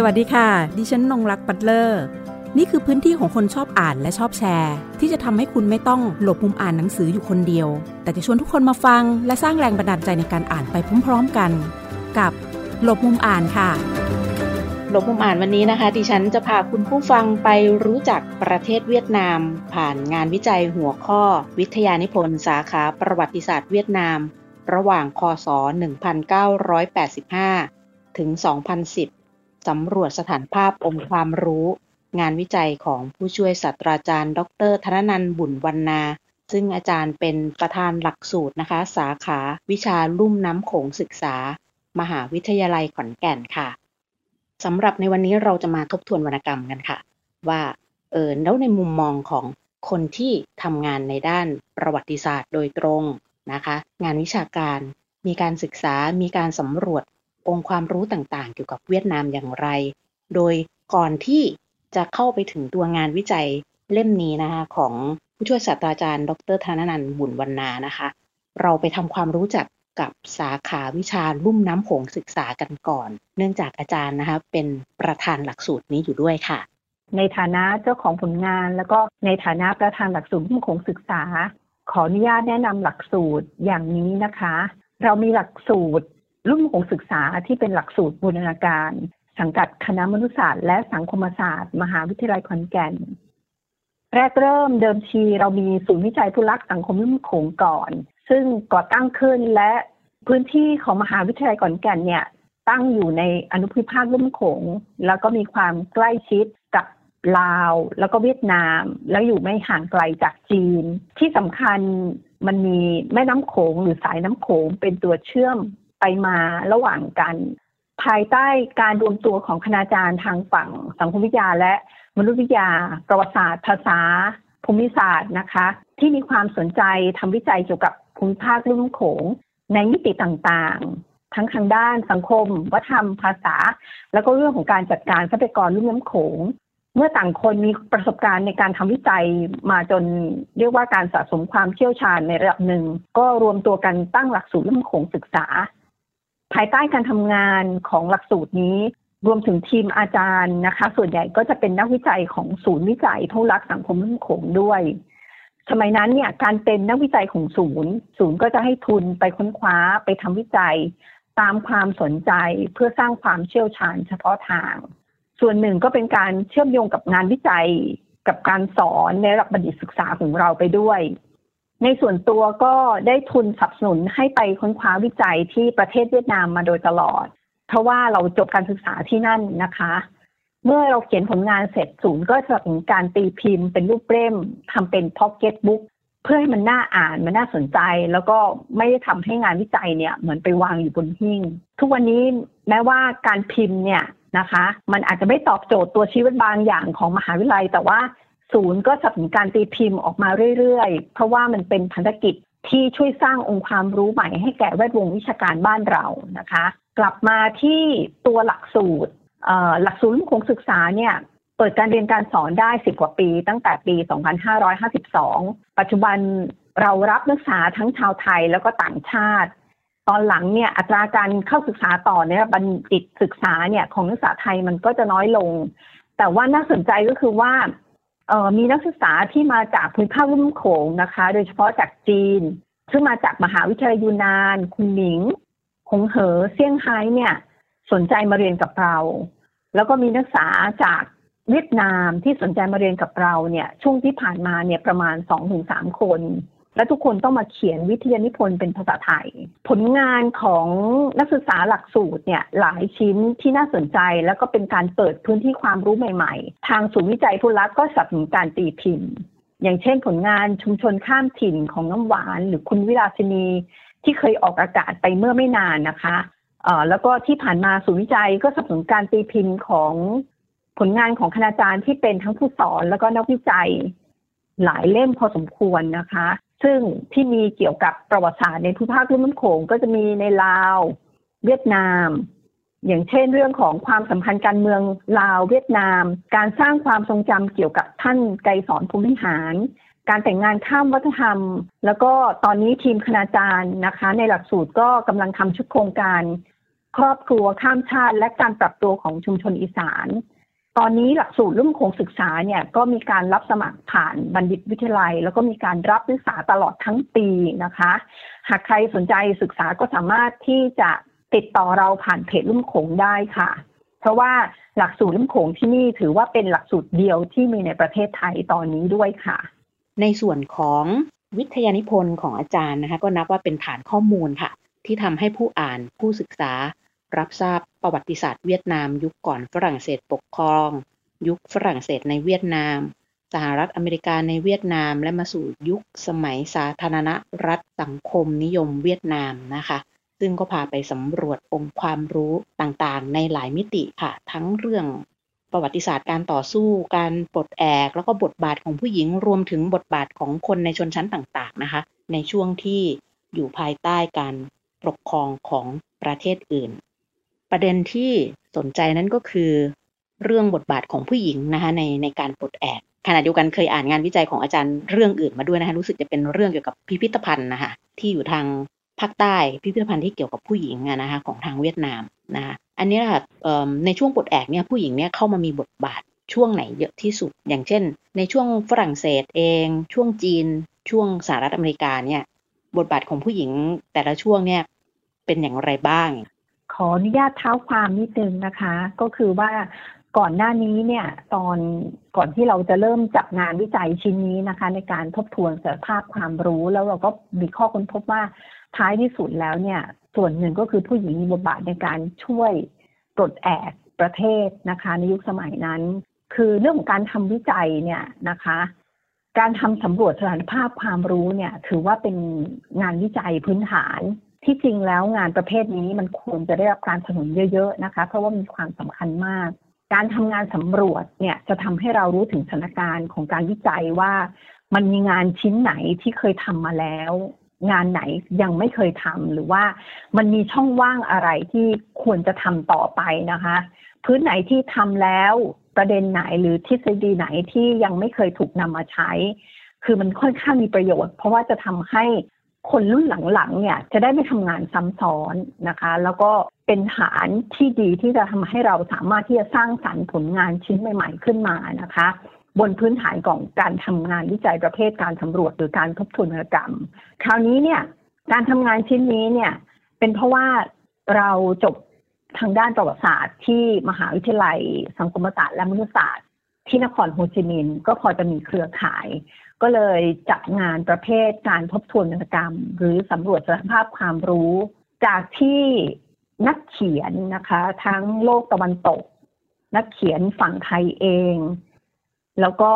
สวัสดีค่ะ ดิฉันนงรักปัตเลอร์ นี่คือพื้นที่ของคนชอบอ่านและชอบแชร์ ที่จะทำให้คุณไม่ต้องหลบมุมอ่านหนังสืออยู่คนเดียว แต่จะชวนทุกคนมาฟัง และสร้างแรงบันดาลใจในการอ่านไปพร้อม ๆกัน กับหลบมุมอ่านค่ะ หลบมุมอ่านวันนี้นะคะ ดิฉันจะพาคุณผู้ฟังไปรู้จักประเทศเวียดนาม ผ่านงานวิจัยหัวข้อ วิทยานิพนธ์สาขาประวัติศาสตร์เวียดนาม ระหว่างคศ 1985 ถึง 2010 สำรวจสถานภาพองค์ความรู้ งานวิจัยของผู้ช่วยศาสตราจารย์ ดร ธนนันบุญวรรณา ซึ่งอาจารย์เป็นประธานหลักสูตรนะคะ สาขาวิชาลุ่มน้ำโขงศึกษา มหาวิทยาลัยขอนแก่นค่ะสำหรับในวันนี้เราจะมาทบทวนวรรณกรรมกันค่ะ ว่าเออแล้วในมุมมองของคนที่ทำงานในด้านประวัติศาสตร์โดยตรงนะคะ งานวิชาการมีการศึกษามีการสำรวจ องค์ความรู้ต่างๆ เกี่ยวกับเวียดนามอย่างไร โดยก่อนที่จะเข้าไปถึงตัวงานวิจัยเล่มนี้นะคะของผู้ช่วยศาสตราจารย์ ดรธนนันท์บุญวรรณานะคะ เราไปทำความรู้จักกับสาขาวิชาลุ่มน้ำโขงศึกษากันก่อน เนื่องจากอาจารย์นะคะเป็นประธานหลักสูตรนี้อยู่ด้วยค่ะ ในฐานะเจ้าของผลงาน แล้วก็ในฐานะประธานหลักสูตรลุ่มโขงศึกษา ขออนุญาตแนะนำหลักสูตรอย่างนี้นะคะ เรามีหลักสูตร รุ่มโขงศึกษาที่เป็นหลักสูตรบูรณาการ สังกัดคณะมนุษยศาสตร์และสังคมศาสตร์ มหาวิทยาลัยขอนแก่นแรกเริ่มเดิมทีเรามีศูนย์วิจัยผู้รักสังคมรุ่มโขงก่อน ซึ่งก่อตั้งขึ้นและพื้นที่ของมหาวิทยาลัยขอนแก่นเนี่ยตั้งอยู่ในอนุภูมิภาคลุ่มโขง แล้วก็มีความใกล้ชิดกับลาว แล้วก็เวียดนาม แล้วอยู่ไม่ห่างไกลจากจีน ที่สำคัญมันมีแม่น้ำโขงหรือสายน้ำโขงเป็นตัวเชื่อม ไปมาระหว่างกัน ภายใต้การรวมตัวของคณาจารย์ทางฝั่งสังคมวิทยาและมนุษยวิทยา ประวัติศาสตร์ ภาษา ภูมิศาสตร์นะคะ ที่มีความสนใจทำวิจัยเกี่ยวกับภูมิภาคลุ่มโขง ในมิติต่างๆ ทั้งทางด้านสังคม วัฒนธรรม ภาษา แล้วก็เรื่องของการจัดการทรัพยากรลุ่มน้ำโขงเมื่อต่างคนมีประสบการณ์ในการทำวิจัยมาจนเรียกว่าการสะสมความเชี่ยวชาญในระดับหนึ่ง ก็รวมตัวกันตั้งหลักสูตรลุ่มโขงศึกษา ภายใต้การทำงานของหลักสูตรนี้ รวมถึงทีมอาจารย์นะคะ ส่วนใหญ่ก็จะเป็นนักวิจัยของศูนย์วิจัยทุรักสังคมลุ่มโขงด้วย สมัยนั้นเนี่ยการเป็นนักวิจัยของศูนย์ ศูนย์ก็จะให้ทุนไปค้นคว้าไปทำวิจัย ตามความสนใจเพื่อสร้างความเชี่ยวชาญเฉพาะทาง ส่วนหนึ่งก็เป็นการเชื่อมโยงกับงานวิจัยกับการสอนในระดับบัณฑิตศึกษาของเราไปด้วย ในส่วนตัวก็ได้ทุนสนับสนุนให้ไปค้นคว้าวิจัยที่ประเทศเวียดนามมาโดยตลอด เพราะว่าเราจบการศึกษาที่นั่นนะคะ เมื่อเราเขียนผลงานเสร็จศูนย์ก็จะถึงการตีพิมพ์เป็นรูปเล่มทำเป็นพ็อกเก็ตบุ๊กเพื่อให้มันน่าอ่านมันน่าสนใจ แล้วก็ไม่ได้ทำให้งานวิจัยเนี่ย เหมือนไปวางอยู่บนหิ้งทุกวันนี้แม้ว่าการพิมพ์เนี่ยนะคะ มันอาจจะไม่ตอบโจทย์ตัวชี้วัดบางอย่างของมหาวิทยาลัย แต่ว่า ศูนย์ก็จะถึงการตีพิมพ์ออกมาเรื่อยๆ เพราะว่ามันเป็นพันธกิจที่ช่วยสร้างองค์ความรู้ใหม่ให้แก่แวดวงวิชาการบ้านเรานะคะ กลับมาที่ตัวหลักสูตรหลักสูตรคงศึกษาเนี่ยเปิดการเรียนการสอนได้สิบกว่าปี ตั้งแต่ปี 2552 ปัจจุบันเรารับนักศึกษาทั้งชาวไทยแล้วก็ต่างชาติ ตอนหลังเนี่ยอัตราการเข้าศึกษาต่อเนี่ยบัณฑิตศึกษาเนี่ยของนักศึกษาไทยมันก็จะน้อยลง แต่ว่าน่าสนใจก็คือว่า มีนักศึกษาที่มาจากพื้นภาคลุ่มโขงนะคะ โดยเฉพาะจากจีน ซึ่งมาจากมหาวิทยาลัยยูนาน คุณหมิง คงเหอเซี่ยงไฮ้เนี่ย สนใจมาเรียนกับเรา แล้วก็มีนักศึกษาจากเวียดนามที่สนใจมาเรียนกับเราเนี่ย ช่วงที่ผ่านมาเนี่ยประมาณสองถึงสามคน และทุกคนต้องมาเขียนวิทยานิพนธ์เป็นภาษาไทย ผลงานของนักศึกษาหลักสูตรเนี่ยหลายชิ้นที่น่าสนใจ แล้วก็เป็นการเปิดพื้นที่ความรู้ใหม่ๆ ทางศูนย์วิจัยพุรักก็สนับสนุนการตีพิมพ์ อย่างเช่นผลงานชุมชนข้ามถิ่นของน้ำหวาน หรือคุณวิลาสินีที่เคยออกอากาศไปเมื่อไม่นานนะคะแล้วก็ที่ผ่านมาศูนย์วิจัยก็สนับสนุนการตีพิมพ์ของผลงานของคณาจารย์ที่เป็นทั้งผู้สอนแล้วก็นักวิจัยหลายเล่มพอสมควรนะคะ ซึ่งที่มีเกี่ยวกับประวัติศาสตร์ในภูมิภาคลุ่มน้ำโขงก็จะมีในลาว เวียดนาม อย่างเช่นเรื่องของความสัมพันธ์การเมืองลาวเวียดนาม การสร้างความทรงจำเกี่ยวกับท่านไกรสอนภูมิหาร การแต่งงานข้ามวัฒนธรรม แล้วก็ตอนนี้ทีมคณาจารย์นะคะ ในหลักสูตรก็กำลังทำชุดโครงการ ครอบครัวข้ามชาติ และการปรับตัวของชุมชนอีสาน ตอนนี้หลักสูตรรุ่มโคงศึกษาเนี่ยก็มีการรับสมัครผ่านบัณฑิตวิทยาลัย แล้วก็มีการรับนักศึกษาตลอดทั้งปีนะคะ หากใครสนใจศึกษาก็สามารถที่จะติดต่อเราผ่านเพจลุ่มโขงได้ค่ะ เพราะว่าหลักสูตรลุ่มโขงที่นี่ถือว่าเป็นหลักสูตรเดียวที่มีในประเทศไทยตอนนี้ด้วยค่ะ ในส่วนของวิทยานิพนธ์ของอาจารย์นะคะ ก็นับว่าเป็นฐานข้อมูลค่ะ ที่ทำให้ผู้อ่านผู้ศึกษา รับทราบประวัติศาสตร์เวียดนาม ยุคก่อนฝรั่งเศสปกครอง ยุคฝรั่งเศสในเวียดนาม สหรัฐอเมริกาในเวียดนาม และมาสู่ยุคสมัยสาธารณรัฐสังคมนิยมเวียดนามนะคะซึ่งก็พาไปสำรวจองค์ความรู้ต่างๆ ในหลายมิติค่ะ ทั้งเรื่องประวัติศาสตร์การต่อสู้ การปลดแอก แล้วก็บทบาทของผู้หญิงรวมถึงบทบาทของคนในชนชั้นต่างๆนะคะ ในช่วงที่อยู่ภายใต้การปกครองของประเทศอื่น ประเด็นที่สนใจนั้นก็คือเรื่องบทบาทของผู้หญิงนะคะในในการปลดแอกขณะเดียวกันเคยอ่านงานวิจัยของอาจารย์เรื่องอื่นมาด้วยนะคะรู้สึกจะเป็นเรื่องเกี่ยวกับพิพิธภัณฑ์นะคะที่อยู่ทางภาคใต้พิพิธภัณฑ์ที่เกี่ยวกับผู้หญิงนะคะของทางเวียดนามนะคะอันนี้ค่ะในช่วงปลดแอกเนี่ยผู้หญิงเนี่ยเข้ามามีบทบาทช่วงไหนเยอะที่สุด อย่างเช่น ในช่วงฝรั่งเศสเอง ช่วงจีน ช่วงสหรัฐอเมริกาเนี่ยบทบาทของผู้หญิงแต่ละช่วงเนี่ยเป็นอย่างไรบ้าง ออนุญาตเท้าความนิดนึงนะคะ ก็คือว่าก่อนหน้านี้เนี่ย ตอนก่อนที่เราจะเริ่มจับงานวิจัยชิ้นนี้นะคะ ในการทบทวนสารภาพความรู้ แล้วเราก็มีข้อค้นพบว่าท้ายที่สุดแล้วเนี่ย ส่วนหนึ่งก็คือผู้หญิงมีบทบาทในการช่วยปลดแอกประเทศนะคะ ในยุคสมัยนั้น คือเรื่องของการทำวิจัยเนี่ยนะคะ การทำสำรวจสถานภาพความรู้เนี่ย ถือว่าเป็นงานวิจัยพื้นฐาน ที่จริงแล้วงานประเภทนี้มันควรจะได้รับการสนับสนุนเยอะ ๆ นะคะ เพราะว่ามีความสำคัญมาก การทำงานสำรวจเนี่ยจะทำให้เรารู้ถึงสถานการณ์ของการวิจัยว่า มันมีงานชิ้นไหนที่เคยทำมาแล้ว งานไหนยังไม่เคยทำหรือว่ามันมีช่องว่างอะไรที่ควรจะทำต่อไปนะคะ พื้นไหนที่ทำแล้วประเด็นไหนหรือทฤษฎีไหนที่ยังไม่เคยถูกนำมาใช้ คือมันค่อนข้างมีประโยชน์ เพราะว่าจะทำให้ คนรุ่นหลังๆ เนี่ยจะได้ไม่ทำงานซ้ำซ้อนนะคะ แล้วก็เป็นฐานที่ดีที่จะทำให้เราสามารถที่จะสร้างสรรค์ผลงานชิ้นใหม่ ๆ ขึ้นมานะคะ บนพื้นฐานของการทำงานวิจัยประเภทการสำรวจหรือการทบทวนกรรม คราวนี้เนี่ยการทำงานชิ้นนี้เนี่ยเป็นเพราะว่าเราจบทางด้านประวัติศาสตร์ที่มหาวิทยาลัยสังคมศาสตร์และมนุษยศาสตร์ ที่นครโฮจิมินห์ก็พอจะมีเครือข่าย ก็เลยจัดงานประเภทการทบทวนกรรม หรือสำรวจสภาพความรู้ จากที่นักเขียนนะคะ ทั้งโลกตะวันตก นักเขียนฝั่งไทยเอง แล้วก็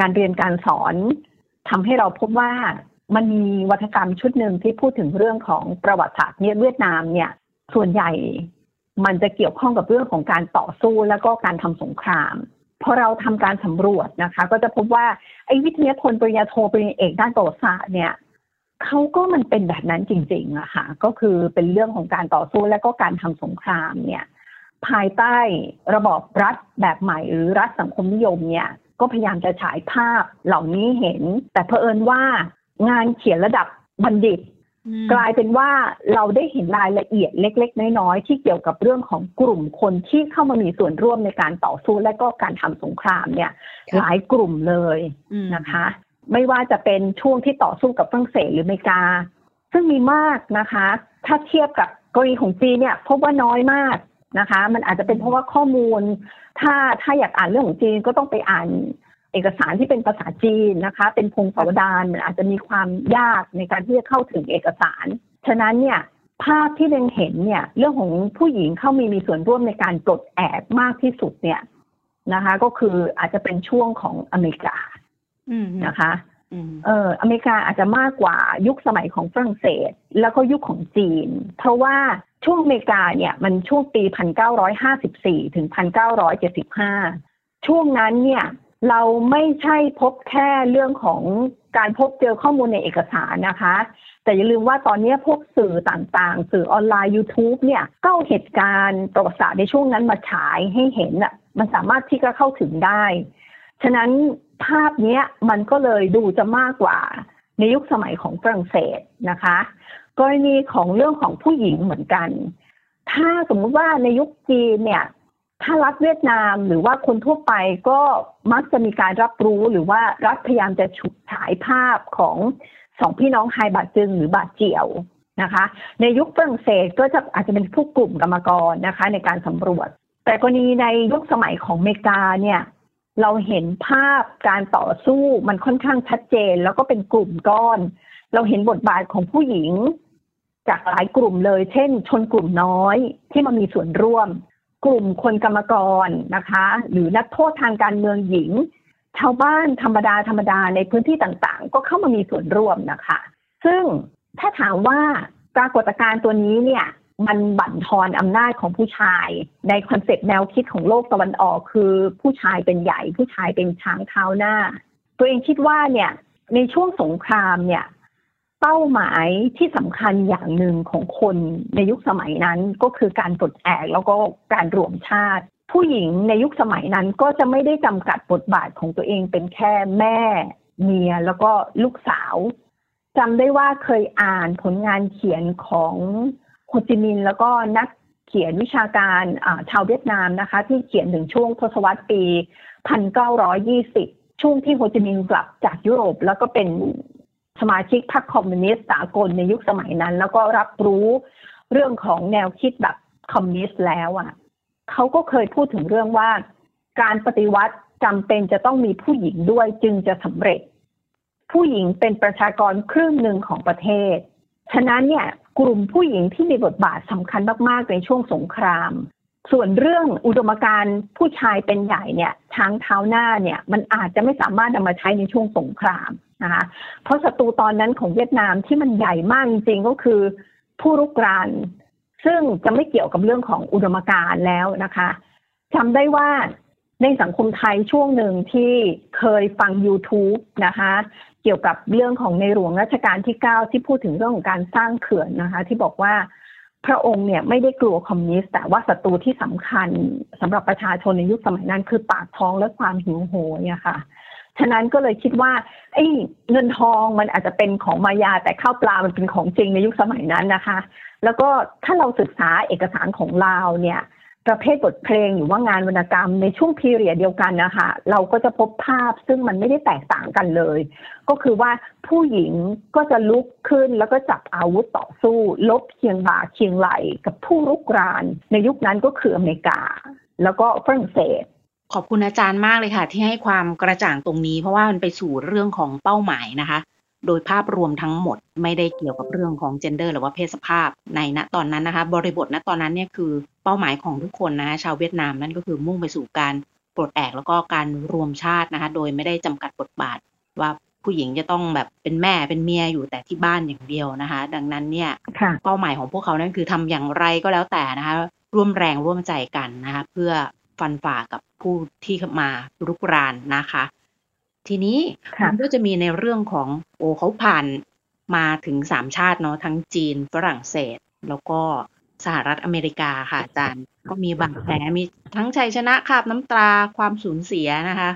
การเรียนการสอนทำให้เราพบว่ามันมีวัฒกรรมชุดหนึ่งที่พูดถึงเรื่องของประวัติศาสตร์เนี่ยเวียดนามเนี่ย ส่วนใหญ่มันจะเกี่ยวข้องกับเรื่องของการต่อสู้แล้วก็การทำสงคราม พอเราทำการสำรวจนะคะ ก็จะพบว่าไอ้วิทยาพลปริญญาโทปริญญาเอกด้านประวัติศาสตร์เนี่ยเขาก็มันเป็นแบบนั้นจริงๆอะค่ะ ก็คือเป็นเรื่องของการต่อสู้และก็การทำสงครามเนี่ย ภายใต้ระบอบรัฐแบบใหม่หรือรัฐสังคมนิยมเนี่ยก็พยายามจะฉายภาพเหล่านี้เห็น แต่เผอิญว่างานเขียนระดับบัณฑิต กลายเป็นว่าเราได้เห็นรายละเอียดเล็ก ๆ น้อยๆที่เกี่ยวกับเรื่องของกลุ่มคนที่เข้ามามีส่วนร่วมในการต่อสู้และก็การทำสงครามเนี่ย หลายกลุ่มเลยนะคะ ไม่ว่าจะเป็นช่วงที่ต่อสู้กับฝรั่งเศสหรืออเมริกา ซึ่งมีมากนะคะ ถ้าเทียบกับกรณีของจีนเนี่ย พบว่าน้อยมากนะคะ มันอาจจะเป็นเพราะว่าข้อมูล ถ้าถ้าอยากอ่านเรื่องของจีนก็ต้องไปอ่าน เอกสารที่เป็นภาษาจีนนะคะ เป็นพงศาวดารมันอาจจะมีความยากในการที่จะเข้าถึงเอกสาร ฉะนั้นเนี่ยภาพที่เรนเห็นเนี่ยเรื่องของผู้หญิงเข้ามีมีส่วนร่วมในการปลดแอกมากที่สุดเนี่ยนะคะ ก็คืออาจจะเป็นช่วงของอเมริกานะคะเอออเมริกาอาจจะมากกว่ายุคสมัยของฝรั่งเศส แล้วก็ยุคของจีน เพราะว่าช่วงอเมริกาเนี่ยมันช่วงปี 1954 ถึง 1975 ช่วงนั้นเนี่ย เราไม่ใช่พบแค่เรื่องของการพบเจอข้อมูลในเอกสารนะคะ แต่อย่าลืมว่าตอนนี้พวกสื่อต่างๆ สื่อออนไลน์ YouTube เนี่ยก็เหตุการณ์ประวัติศาสตร์ในช่วงนั้นมาฉายให้เห็นอะมันสามารถที่จะเข้าถึงได้ ฉะนั้นภาพนี้มันก็เลยดูจะมากกว่าในยุคสมัยของฝรั่งเศสนะคะกรณีของเรื่องของผู้หญิงเหมือนกัน ถ้าสมมุติว่าในยุคจีนเนี่ย ถ้ารัฐเวียดนามหรือว่าคนทั่วไปก็มักจะมีการรับรู้หรือว่ารัฐพยายามจะฉุดฉายภาพของสองพี่น้องไฮบาจึงหรือบาเจียวนะคะ ในยุคฝรั่งเศสก็จะอาจจะเป็นผู้กลุ่มกรรมกรนะคะ ในการสำรวจ แต่กรณีในยุคสมัยของเมกาเนี่ยเราเห็นภาพการต่อสู้มันค่อนข้างชัดเจน แล้วก็เป็นกลุ่มก้อน เราเห็นบทบาทของผู้หญิง จากหลายกลุ่มเลย เช่น ชนกลุ่มน้อยที่มามีส่วนร่วม กลุ่มคนกรรมกรนะคะ หรือนักโทษทางการเมืองหญิง ชาวบ้านธรรมดาธรรมดาในพื้นที่ต่างๆ ก็เข้ามามีส่วนร่วมนะคะ ซึ่งถ้าถามว่าปรากฏการณ์ตัวนี้เนี่ยมันบั่นทอนอำนาจของผู้ชาย ในคอนเซปต์แนวคิดของโลกตะวันออกคือผู้ชายเป็นใหญ่ ผู้ชายเป็นช้างเท้าหน้า ตัวเองคิดว่าเนี่ยในช่วงสงครามเนี่ย เป้าหมายที่สำคัญอย่างหนึ่งของคนในยุคสมัยนั้นก็คือการปลดแอกแล้วก็การรวมชาติ ผู้หญิงในยุคสมัยนั้นก็จะไม่ได้จำกัดบทบาทของตัวเองเป็นแค่แม่เมียแล้วก็ลูกสาวจำได้ว่าเคยอ่านผลงานเขียนของโฮจิมินห์แล้วก็นักเขียนวิชาการชาวเวียดนามนะคะ ที่เขียนถึงช่วงทศวรรษปี 1920 ช่วงที่โฮจิมินห์กลับจากยุโรป แล้วก็เป็น สมาชิกพรรคคอมมิวนิสต์สากลในยุคสมัยนั้น แล้วก็รับรู้เรื่องของแนวคิดแบบคอมมิวนิสต์แล้วอะเขาก็เคยพูดถึงเรื่องว่า การปฏิวัติจำเป็นจะต้องมีผู้หญิงด้วยจึงจะสำเร็จ ผู้หญิงเป็นประชากรครึ่งหนึ่งของประเทศ ฉะนั้นเนี่ยกลุ่มผู้หญิงที่มีบทบาทสำคัญมากๆในช่วงสงคราม ส่วนเรื่องอุดมการณ์ผู้ชายเป็นใหญ่เนี่ยช้างเท้าหน้าเนี่ยมันอาจจะไม่สามารถนำมาใช้ในช่วงสงคราม นะคะเพราะศัตรูตอนนั้นของเวียดนามที่มันใหญ่มากจริงๆก็คือ ผู้รุกราน ซึ่งจะไม่เกี่ยวกับเรื่องของอุดมการณ์แล้วนะคะจำได้ว่าในสังคมไทยช่วงหนึ่งที่เคยฟัง YouTube นะคะ เกี่ยวกับเรื่องของในหลวงรัชกาลที่ 9 ที่พูดถึงเรื่องของการสร้างเขื่อนนะคะ ที่บอกว่าพระองค์เนี่ยไม่ได้กลัวคอมมิวนิสต์แต่ว่าศัตรูที่สำคัญสำหรับประชาชนในยุคสมัยนั้นคือปากท้องและความหิวโหยอะค่ะ ฉะนั้นก็เลยคิดว่าไอ้เงินทองมันอาจจะเป็นของมายาแต่ข้าวปลามันเป็นของจริงในยุคสมัยนั้นนะคะ แล้วก็ถ้าเราศึกษาเอกสารของลาวเนี่ยประเภทบทเพลงหรือว่างานวรรณกรรมในช่วงพีเรียดเดียวกันนะคะเราก็จะพบภาพซึ่งมันไม่ได้แตกต่างกันเลย ก็คือว่าผู้หญิงก็จะลุกขึ้นแล้วก็จับอาวุธต่อสู้ ลบเคียงบ่าเคียงไหลกับผู้รุกราน ในยุคนั้นก็คืออเมริกา แล้วก็ฝรั่งเศส ขอบคุณอาจารย์มากเลยค่ะ ที่ให้ความกระจ่างตรงนี้ เพราะว่ามันไปสู่เรื่องของเป้าหมายนะคะ โดยภาพรวมทั้งหมดไม่ได้เกี่ยวกับเรื่องของเจนเดอร์หรือว่าเพศสภาพในณตอนนั้นนะคะ บริบทณตอนนั้นเนี่ยคือเป้าหมายของทุกคนนะคะชาวเวียดนามนั่นก็คือมุ่งไปสู่การปลดแอกแล้วก็การรวมชาตินะคะ โดยไม่ได้จำกัดบทบาทว่าผู้หญิงจะต้องแบบเป็นแม่เป็นเมียอยู่แต่ที่บ้านอย่างเดียวนะคะ ดังนั้นเนี่ยเป้าหมายของพวกเขานั่นคือทำอย่างไรก็แล้วแต่นะคะ ร่วมแรงร่วมใจกันนะคะ เพื่อ ฟันฝ่ากับผู้ที่มารุกรานนะคะ ทีนี้มันก็จะมีในเรื่องของโอ้เขาผ่านมาถึงสามชาติเนาะทั้งจีนฝรั่งเศส แล้วก็สหรัฐอเมริกาค่ะอาจารย์ก็มีบางแผลมีทั้งชัยชนะคาบน้ำตาความสูญเสียนะคะ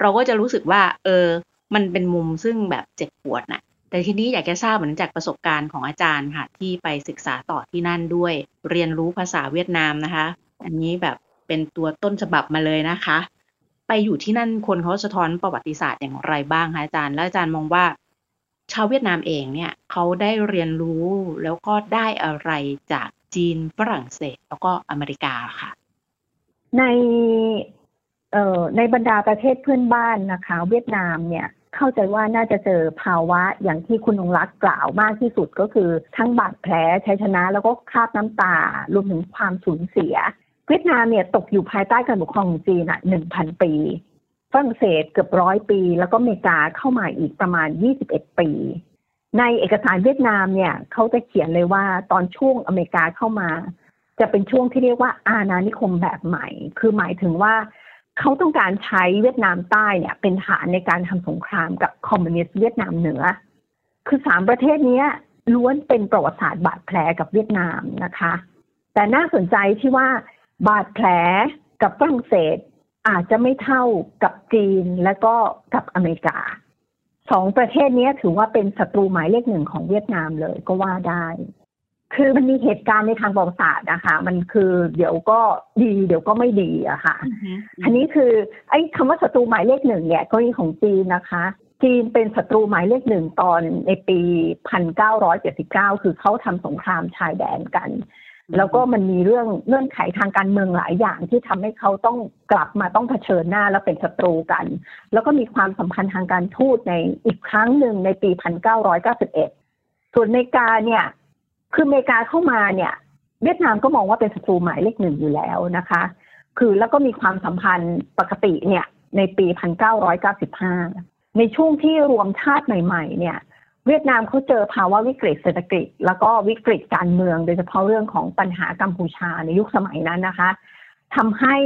เราก็จะรู้สึกว่า เออ มันเป็นมุมซึ่งแบบเจ็บปวดนะ่ะ แต่ทีนี้อยากจะทราบเหมือนจากประสบการณ์ของอาจารย์ค่ะ ที่ไปศึกษาต่อที่นั่นด้วย เรียนรู้ภาษาเวียดนามนะคะ อันนี้แบบ เป็นตัวต้นฉบับมาเลยนะคะ ไปอยู่ที่นั่นคนเขาสะท้อนประวัติศาสตร์อย่างไรบ้างคะอาจารย์ และอาจารย์มองว่า ชาวเวียดนามเองเนี่ยเขาได้เรียนรู้แล้วก็ได้อะไรจากจีนฝรั่งเศส แล้วก็อเมริกาค่ะ ในเอ่อในบรรดาประเทศเพื่อนบ้านนะคะ เวียดนามเนี่ยเข้าใจว่าน่าจะเจอภาวะอย่างที่คุณองรักกล่าวมากที่สุดก็คือ ทั้งบาดแผลชัยชนะแล้วก็คราบน้ำตารวมถึงความสูญเสีย เวียดนามเนี่ยตกอยู่ภายใต้การปกครองของจีนอะหนึ่งพันปีฝรั่งเศสเกือบร้อยปี แล้วก็อเมริกาเข้ามาอีกประมาณยี่สิบเอ็ดปี ในเอกสารเวียดนามเนี่ยเขาจะเขียนเลยว่าตอนช่วงอเมริกาเข้ามา จะเป็นช่วงที่เรียกว่าอาณานิคมแบบใหม่ คือหมายถึงว่าเขาต้องการใช้เวียดนามใต้เนี่ย เป็นฐานในการทำสงครามกับคอมมิวนิสต์เวียดนามเหนือ คือสามประเทศนี้ล้วนเป็นประวัติศาสตร์บาดแผลกับเวียดนามนะคะ แต่น่าสนใจที่ว่า บาดแผลกับฝรั่งเศสอาจจะไม่เท่ากับจีนและก็กับอเมริกาสองประเทศนี้ถือว่าเป็นศัตรูหมายเลขหนึ่งของเวียดนามเลยก็ว่าได้ คือมันมีเหตุการณ์ในทางประวัติศาสตร์นะคะ มันคือเดี๋ยวก็ดีเดี๋ยวก็ไม่ดีอะค่ะ อันนี้คือไอ้คำว่าศัตรูหมายเลขหนึ่งเนี่ยกรณีของจีนนะคะ จีนเป็นศัตรูหมายเลขหนึ่งตอนในปี 1979 คือเขาทำสงครามชายแดนกัน แล้วก็มันมีเรื่องเงื่อนไขทางการเมืองหลายอย่างที่ทำให้เขาต้องกลับมาต้องเผชิญหน้าแล้วเป็นศัตรูกัน แล้วก็มีความสัมพันธ์ทางการทูตในอีกครั้งหนึ่งในปี 1991 ส่วนอเมริกาเนี่ยคืออเมริกาเข้ามาเนี่ย เวียดนามก็มองว่าเป็นศัตรูหมายเลขหนึ่งอยู่แล้วนะคะ คือแล้วก็มีความสัมพันธ์ปกติเนี่ยในปี 1995 ในช่วงที่รวมชาติใหม่ ๆ เนี่ย เวียดนามเขาเจอภาวะวิกฤตเศรษฐกิจ แล้วก็วิกฤตการเมือง โดยเฉพาะเรื่องของปัญหากัมพูชาในยุคสมัยนั้นนะคะทำให้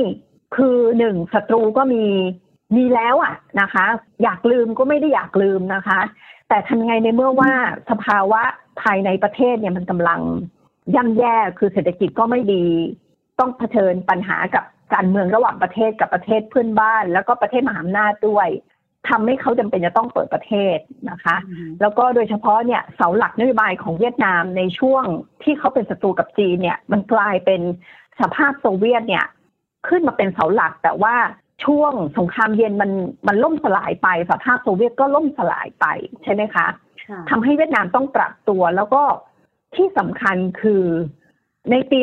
คือหนึ่งศัตรูก็มีมีแล้วอะนะคะ อยากลืมก็ไม่ได้อยากลืมนะคะ แต่ทำไงในเมื่อว่าสภาวะภายในประเทศเนี่ยมันกำลังย่ำแย่คือเศรษฐกิจก็ไม่ดี ต้องเผชิญปัญหากับการเมืองระหว่างประเทศกับประเทศเพื่อนบ้าน แล้วก็ประเทศมหาอำนาจด้วย ทำให้เขาจำเป็นจะต้องเปิดประเทศนะคะ แล้วก็โดยเฉพาะเนี่ยเสาหลักนโยบายของเวียดนามในช่วงที่เขาเป็นศัตรูกับจีนเนี่ย มันกลายเป็นสภาพโซเวียตเนี่ย ขึ้นมาเป็นเสาหลักแต่ว่าช่วงสงครามเย็นมันมันล่มสลายไปสภาพโซเวียตก็ล่มสลายไปใช่ไหมคะทำให้เวียดนามต้องปรับตัวแล้วก็ที่สำคัญคือในปี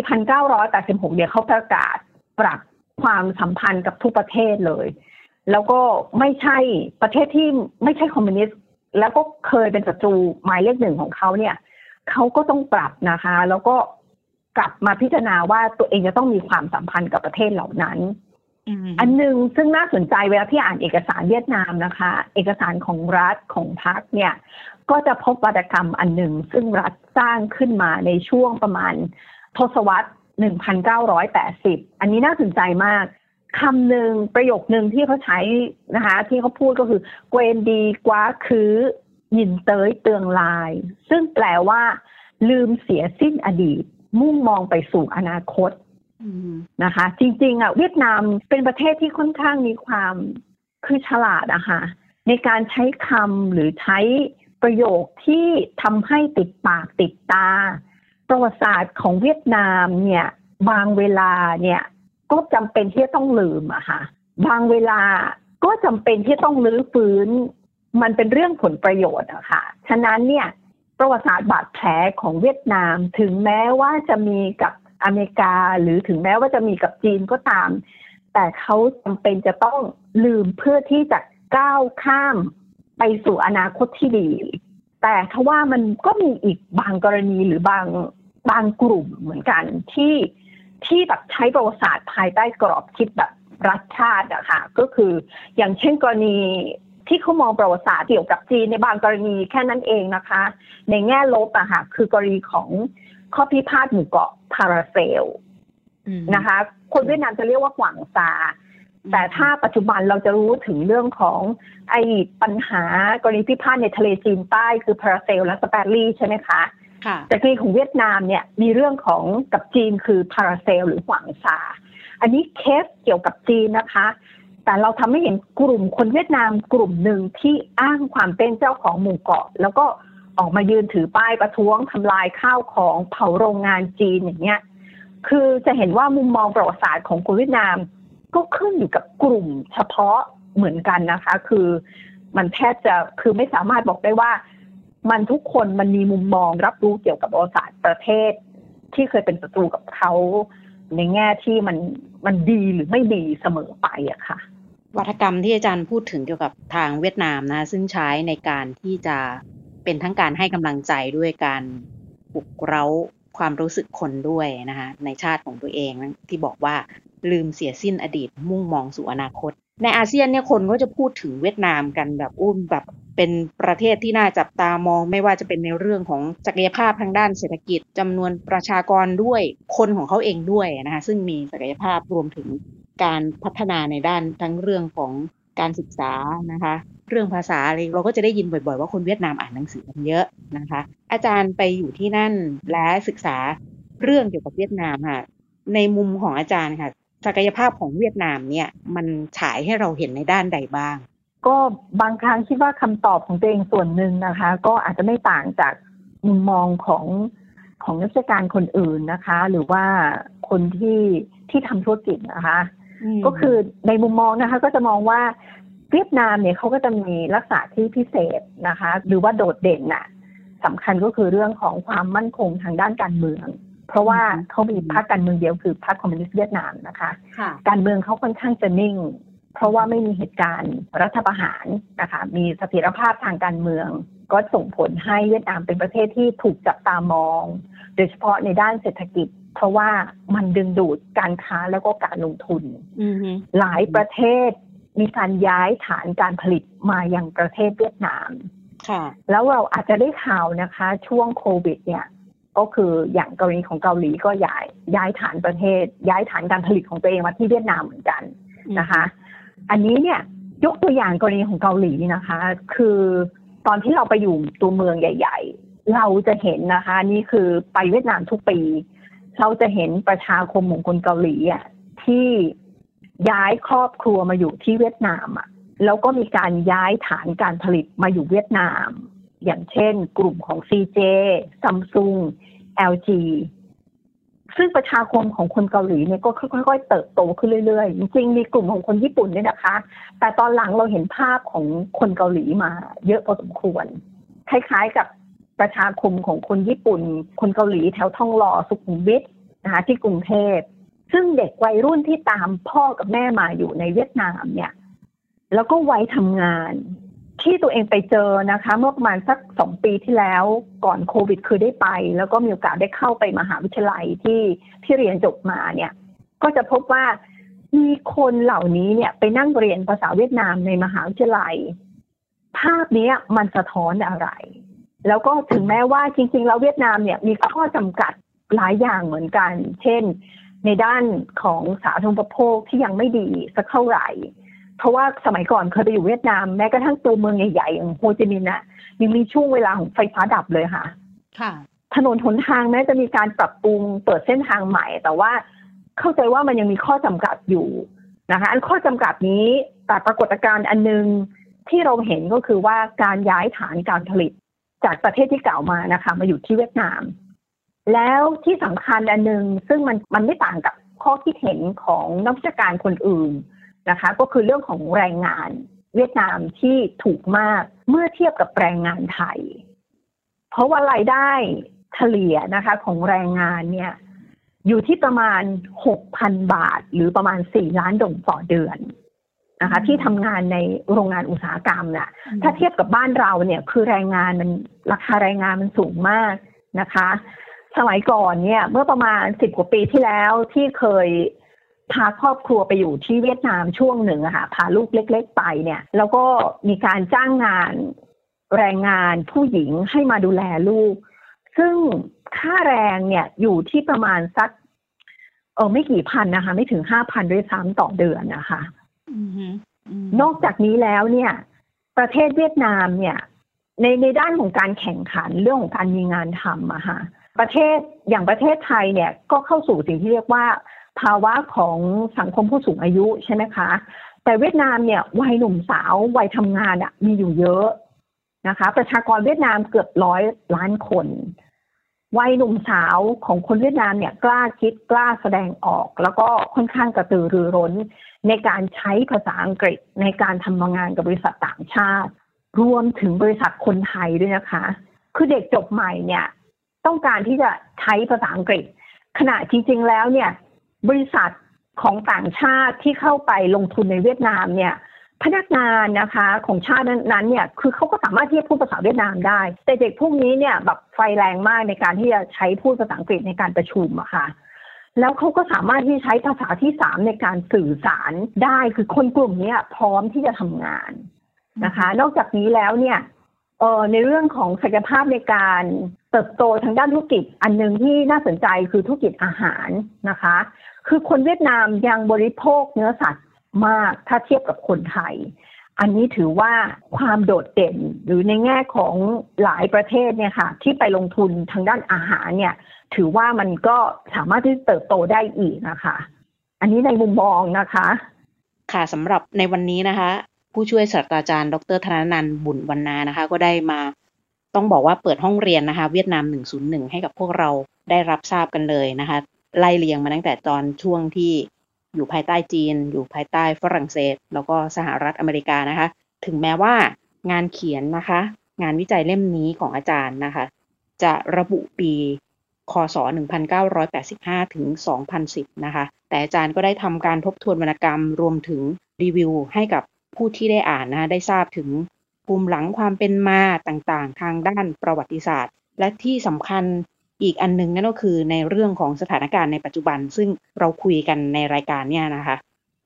1986 เนี่ยเขาประกาศปรับความสัมพันธ์กับทุกประเทศเลย แล้วก็ไม่ใช่ประเทศที่ไม่ใช่คอมมิวนิสต์แล้วก็เคยเป็นศัตรูหมายเลขหนึ่งของเขาเนี่ยเขาก็ต้องปรับนะคะ แล้วก็กลับมาพิจารณาว่าตัวเองจะต้องมีความสัมพันธ์กับประเทศเหล่านั้นอันหนึ่งซึ่งน่าสนใจเวลาที่อ่านเอกสารเวียดนามนะคะ เอกสารของรัฐของพรรคเนี่ย ก็จะพบวรรณกรรมอันหนึ่ง ซึ่งรัฐสร้างขึ้นมาในช่วงประมาณทศวรรษ 1980 อันนี้น่าสนใจมาก คำหนึ่งประโยคหนึ่งที่เขาใช้นะคะ ที่เขาพูดก็คือเกวนดีกว่าคือยินเตยเตืองลาย ซึ่งแปลว่า ลืมเสียสิ้นอดีต มุ่งมองไปสู่อนาคตนะคะ จริง ๆอะเวียดนามเป็นประเทศที่ค่อนข้างมีความคือฉลาดนะคะในการใช้คำหรือใช้ประโยคที่ทำให้ติดปากติดตา ประวัติศาสตร์ของเวียดนามเนี่ยบางเวลาเนี่ย ก็จำเป็นที่จะต้องลืมอะค่ะ บางเวลาก็จำเป็นที่ต้องลื้อฟื้น มันเป็นเรื่องผลประโยชน์อะค่ะ ฉะนั้นเนี่ยประวัติศาสตร์บาดแผลของเวียดนามถึงแม้ว่าจะมีกับอเมริกา หรือถึงแม้ว่าจะมีกับจีนก็ตาม แต่เขาจำเป็นจะต้องลืมเพื่อที่จะก้าวข้ามไปสู่อนาคตที่ดี แต่ทว่ามันก็มีอีกบางกรณีหรือบางบางกลุ่มเหมือนกันที่ ที่แบบใช้ประวัติศาสตร์ภายใต้กรอบคิดแบบรัฐชาติอะค่ะก็คืออย่างเช่นกรณีที่เขามองประวัติศาสตร์เกี่ยวกับจีนในบางกรณีแค่นั้นเองนะคะ ในแง่ลบอะค่ะคือกรณีของข้อพิพาทหมู่เกาะพาราเซลนะคะ คนเวียดนามจะเรียกว่าหวังซา แต่ถ้าปัจจุบันเราจะรู้ถึงเรื่องของไอ้ปัญหากรณีพิพาทในทะเลจีนใต้คือพาราเซลและสเปรลี่ใช่ไหมคะ แต่กรณีของเวียดนามเนี่ยมีเรื่องของกับจีนคือพาราเซล หรือหวังซาอันนี้เคสเกี่ยวกับจีนนะคะ แต่เราทำให้เห็นกลุ่มคนเวียดนามกลุ่มหนึ่งที่อ้างความเป็นเจ้าของหมู่เกาะ แล้วก็ออกมายืนถือป้ายประท้วงทำลายข้าวของเผาโรงงานจีนอย่างเงี้ยคือจะเห็นว่ามุมมองประวัติศาสตร์ของคนเวียดนาม ก็ขึ้นอยู่กับกลุ่มเฉพาะเหมือนกันนะคะ คือมันแทบจะคือไม่สามารถบอกได้ว่า มันทุกคนมันมีมุมมองรับรู้เกี่ยวกับประวัติศาสตร์ประเทศ ที่เคยเป็นศัตรูกับเขาในแง่ที่มันมันดีหรือไม่ดีเสมอไปอะค่ะ วัฒกรรมที่อาจารย์พูดถึงเกี่ยวกับทางเวียดนามนะ ซึ่งใช้ในการที่จะเป็นทั้งการให้กำลังใจด้วยการปลุกเร้าความรู้สึกคนด้วยนะคะในชาติของตัวเองที่บอกว่าลืมเสียสิ้นอดีตมุ่งมองสู่อนาคต ในอาเซียนเนี่ยคนก็จะพูดถึงเวียดนามกันแบบอุ้มแบบเป็นประเทศที่น่าจับตามองไม่ว่าจะเป็นในเรื่องของศักยภาพทางด้านเศรษฐกิจจำนวนประชากรด้วยคนของเขาเองด้วยนะคะซึ่งมีศักยภาพรวมถึงการพัฒนาในด้านทั้งเรื่องของการศึกษานะคะเรื่องภาษาอะไรเราก็จะได้ยินบ่อยๆ ว่าคนเวียดนามอ่านหนังสือกันเยอะนะคะ อาจารย์ไปอยู่ที่นั่นและศึกษาเรื่องเกี่ยวกับเวียดนามค่ะในมุมของอาจารย์ค่ะ ศักยภาพของเวียดนามเนี่ยมันฉายให้เราเห็นในด้านใดบ้าง ก็บางครั้งคิดว่าคำตอบของตัวเองส่วนหนึ่งนะคะ ก็อาจจะไม่ต่างจากมุมมองของของนักวิชาการคนอื่นนะคะ หรือว่าคนที่ที่ทำธุรกิจนะคะ ก็คือในมุมมองนะคะ ก็จะมองว่าเวียดนามเนี่ยเขาก็จะมีลักษณะที่พิเศษนะคะ หรือว่าโดดเด่นน่ะสำคัญก็คือเรื่องของความมั่นคงทางด้านการเมือง เพราะว่าเขามีพรรคการเมืองเดียวคือพรรคคอมมิวนิสต์เวียดนามนะคะ การเมืองเขาค่อนข้างจะนิ่ง เพราะว่าไม่มีเหตุการณ์รัฐประหารนะคะ มีเสถียรภาพทางการเมือง ก็ส่งผลให้เวียดนามเป็นประเทศที่ถูกจับตามอง โดยเฉพาะในด้านเศรษฐกิจ เพราะว่ามันดึงดูดการค้าแล้วก็การลงทุนหลายประเทศมีการย้ายฐานการผลิตมายังประเทศเวียดนามแล้วเราอาจจะได้ข่าวนะคะ ช่วงโควิดเนี่ย ก็คืออย่างกรณีของเกาหลีก็ย้ายย้ายฐานประเทศ ย้ายฐานการผลิตของตัวเองมาที่เวียดนามเหมือนกันนะคะ อันนี้เนี่ยยกตัวอย่างกรณีของเกาหลีนะคะ คือตอนที่เราไปอยู่ตัวเมืองใหญ่ ๆ เราจะเห็นนะคะ นี่คือไปเวียดนามทุกปี เราจะเห็นประชาคมของคนเกาหลีอะที่ย้ายครอบครัวมาอยู่ที่เวียดนามอะแล้วก็มีการย้ายฐานการผลิตมาอยู่เวียดนาม อย่างเช่น กลุ่มของ CJ Samsung LG ซึ่งประชาคมของคนเกาหลีเนี่ยก็ค่อยๆเติบโตขึ้นเรื่อยๆ จริงๆมีกลุ่มของคนญี่ปุ่นด้วยนะคะ แต่ตอนหลังเราเห็นภาพของคนเกาหลีมา เยอะพอสมควร คล้ายๆกับประชาคมของคนญี่ปุ่น คนเกาหลีแถวท่องหล่อสุขุมวิทนะคะที่กรุงเทพ ซึ่งเด็กวัยรุ่นที่ตามพ่อกับแม่มาอยู่ในเวียดนามเนี่ย แล้วก็ไว้ทำงาน ที่ตัวเองไปเจอนะคะ เมื่อประมาณสักสองปีที่แล้วก่อนโควิดคือได้ไป แล้วก็มีโอกาสได้เข้าไปมหาวิทยาลัยที่ที่เรียนจบมาเนี่ย ก็จะพบว่ามีคนเหล่านี้เนี่ยไปนั่งเรียนภาษาเวียดนามในมหาวิทยาลัย ภาพนี้มันสะท้อนอะไร แล้วก็ถึงแม้ว่าจริง ๆ แล้วเวียดนามเนี่ยมีข้อจำกัดหลายอย่างเหมือนกัน เช่น ในด้านของสาธารณูปโภคที่ยังไม่ดีสักเท่าไหร่ เพราะว่าสมัยก่อนเคยไปอยู่เวียดนามแม้กระทั่งตัวเมืองใหญ่ๆอย่างโฮจิมินห์น่ะยังมีช่วงเวลาของไฟฟ้าดับเลยค่ะ ค่ะ ถนนหนทางแม้จะมีการปรับปรุงเปิดเส้นทางใหม่ แต่ว่าเข้าใจว่ามันยังมีข้อจำกัดอยู่นะคะอันข้อจำกัดนี้แต่ปรากฏการณ์อันนึงที่เราเห็นก็คือว่าการย้ายฐานการผลิตจากประเทศที่กล่าวมานะคะ มาอยู่ที่เวียดนาม แล้วที่สำคัญอันนึงซึ่งมันมันไม่ต่างกับข้อคิดเห็นของนักวิชาการคนอื่น นะคะ ก็คือเรื่องของแรงงานเวียดนามที่ถูกมากเมื่อเทียบกับแรงงานไทย เพราะว่ารายได้เฉลี่ยนะคะ ของแรงงานเนี่ย อยู่ที่ประมาณหกพันบาท หรือประมาณสี่ล้านดงต่อเดือนนะคะ ที่ทำงานในโรงงานอุตสาหกรรมนะ่ะ ถ้าเทียบกับบ้านเราเนี่ย คือแรงงานมันราคาแรงงานมันสูงมากนะคะ สมัยก่อนเนี่ย เมื่อประมาณสิบกว่าปีที่แล้วที่เคย พาครอบครัวไปอยู่ที่เวียดนามช่วงหนึ่งอะค่ะพาลูกเล็ก ๆ ไปเนี่ย แล้วก็มีการจ้างงานแรงงานผู้หญิงให้มาดูแลลูก ซึ่งค่าแรงเนี่ยอยู่ที่ประมาณสักเออไม่กี่พันนะคะ ไม่ถึงห้าพันด้วยซ้ำต่อเดือนนะคะนอกจากนี้แล้วเนี่ย ประเทศเวียดนามเนี่ย ในในด้านของการแข่งขันเรื่องของการมีงานทำอะค่ะประเทศอย่างประเทศไทยเนี่ยก็เข้าสู่สิ่งที่เรียกว่า ภาวะของสังคมผู้สูงอายุใช่ไหมคะ แต่เวียดนามเนี่ยวัยหนุ่มสาววัยทำงานอะมีอยู่เยอะนะคะ ประชากรเวียดนามเกือบร้อยล้านคน วัยหนุ่มสาวของคนเวียดนามเนี่ยกล้าคิดกล้าแสดงออก แล้วก็ค่อนข้างกระตือรือร้น ในการใช้ภาษาอังกฤษในการทำงานกับบริษัทต่างชาติ รวมถึงบริษัทคนไทยด้วยนะคะ คือเด็กจบใหม่เนี่ยต้องการที่จะใช้ภาษาอังกฤษขณะจริงๆแล้วเนี่ย บริษัทของต่างชาติที่เข้าไปลงทุนในเวียดนามเนี่ยพนักงานนะคะของชาตินั้นเนี่ยคือเขาก็สามารถที่จะพูดภาษาเวียดนามได้ แต่เด็กพวกนี้เนี่ยแบบไฟแรงมากในการที่จะใช้พูดภาษาอังกฤษในการประชุมอะค่ะแล้วเขาก็สามารถที่ใช้ภาษาที่สามในการสื่อสารได้ คือคนกลุ่มนี้พร้อมที่จะทำงานนะคะ นอกจากนี้แล้วเนี่ยเออในเรื่องของศักยภาพในการ เติบโตทางด้านธุรกิจอันหนึ่งที่น่าสนใจคือธุรกิจอาหารนะคะ คือคนเวียดนามยังบริโภคเนื้อสัตว์มากถ้าเทียบกับคนไทย อันนี้ถือว่าความโดดเด่นหรือในแง่ของหลายประเทศเนี่ยค่ะ ที่ไปลงทุนทางด้านอาหารเนี่ย ถือว่ามันก็สามารถที่จะเติบโตได้อีกนะคะ อันนี้ในมุมมองนะคะ ค่ะสำหรับในวันนี้นะคะ ผู้ช่วยศาสตราจารย์ ดรธนนันบุญวรรณานะคะ ก็ได้มา ต้องบอกว่าเปิดห้องเรียนนะคะ เวียดนาม 101 ให้กับพวกเราได้รับทราบกันเลยนะคะ ไล่เรียงมาตั้งแต่ตอนช่วงที่อยู่ภายใต้จีน อยู่ภายใต้ฝรั่งเศส แล้วก็สหรัฐอเมริกานะคะ ถึงแม้ว่างานเขียนนะคะ งานวิจัยเล่มนี้ของอาจารย์นะคะ จะระบุปีคศ 1985 ถึง 2010 นะคะ แต่อาจารย์ก็ได้ทำการทบทวนวรรณกรรมรวมถึงรีวิวให้กับผู้ที่ได้อ่านนะได้ทราบถึง ภูมิหลังความเป็นมาต่างๆ ทางด้านประวัติศาสตร์ และที่สำคัญอีกอันนึงนั่นก็คือในเรื่องของสถานการณ์ในปัจจุบัน ซึ่งเราคุยกันในรายการเนี่ยนะคะ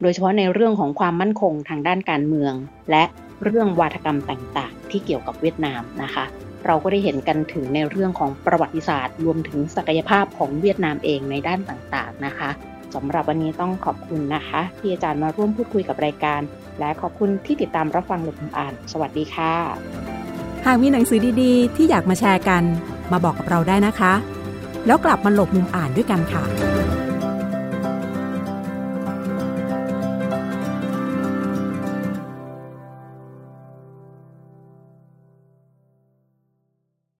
โดยเฉพาะในเรื่องของความมั่นคงทางด้านการเมือง และเรื่องวาทกรรมต่างๆ ที่เกี่ยวกับเวียดนามนะคะ เราก็ได้เห็นกันถึงในเรื่องของประวัติศาสตร์ รวมถึงศักยภาพของเวียดนามเองในด้านต่างๆนะคะ สำหรับวันนี้ต้องขอบคุณนะคะ ที่อาจารย์มาร่วมพูดคุยกับรายการ และขอบคุณที่ติดตามรับฟังหลบมุมอ่าน สวัสดีค่ะ หากมีหนังสือดีๆ ที่อยากมาแชร์กัน มาบอกกับเราได้นะคะ แล้วกลับมาหลบมุมอ่านด้วยกันค่ะ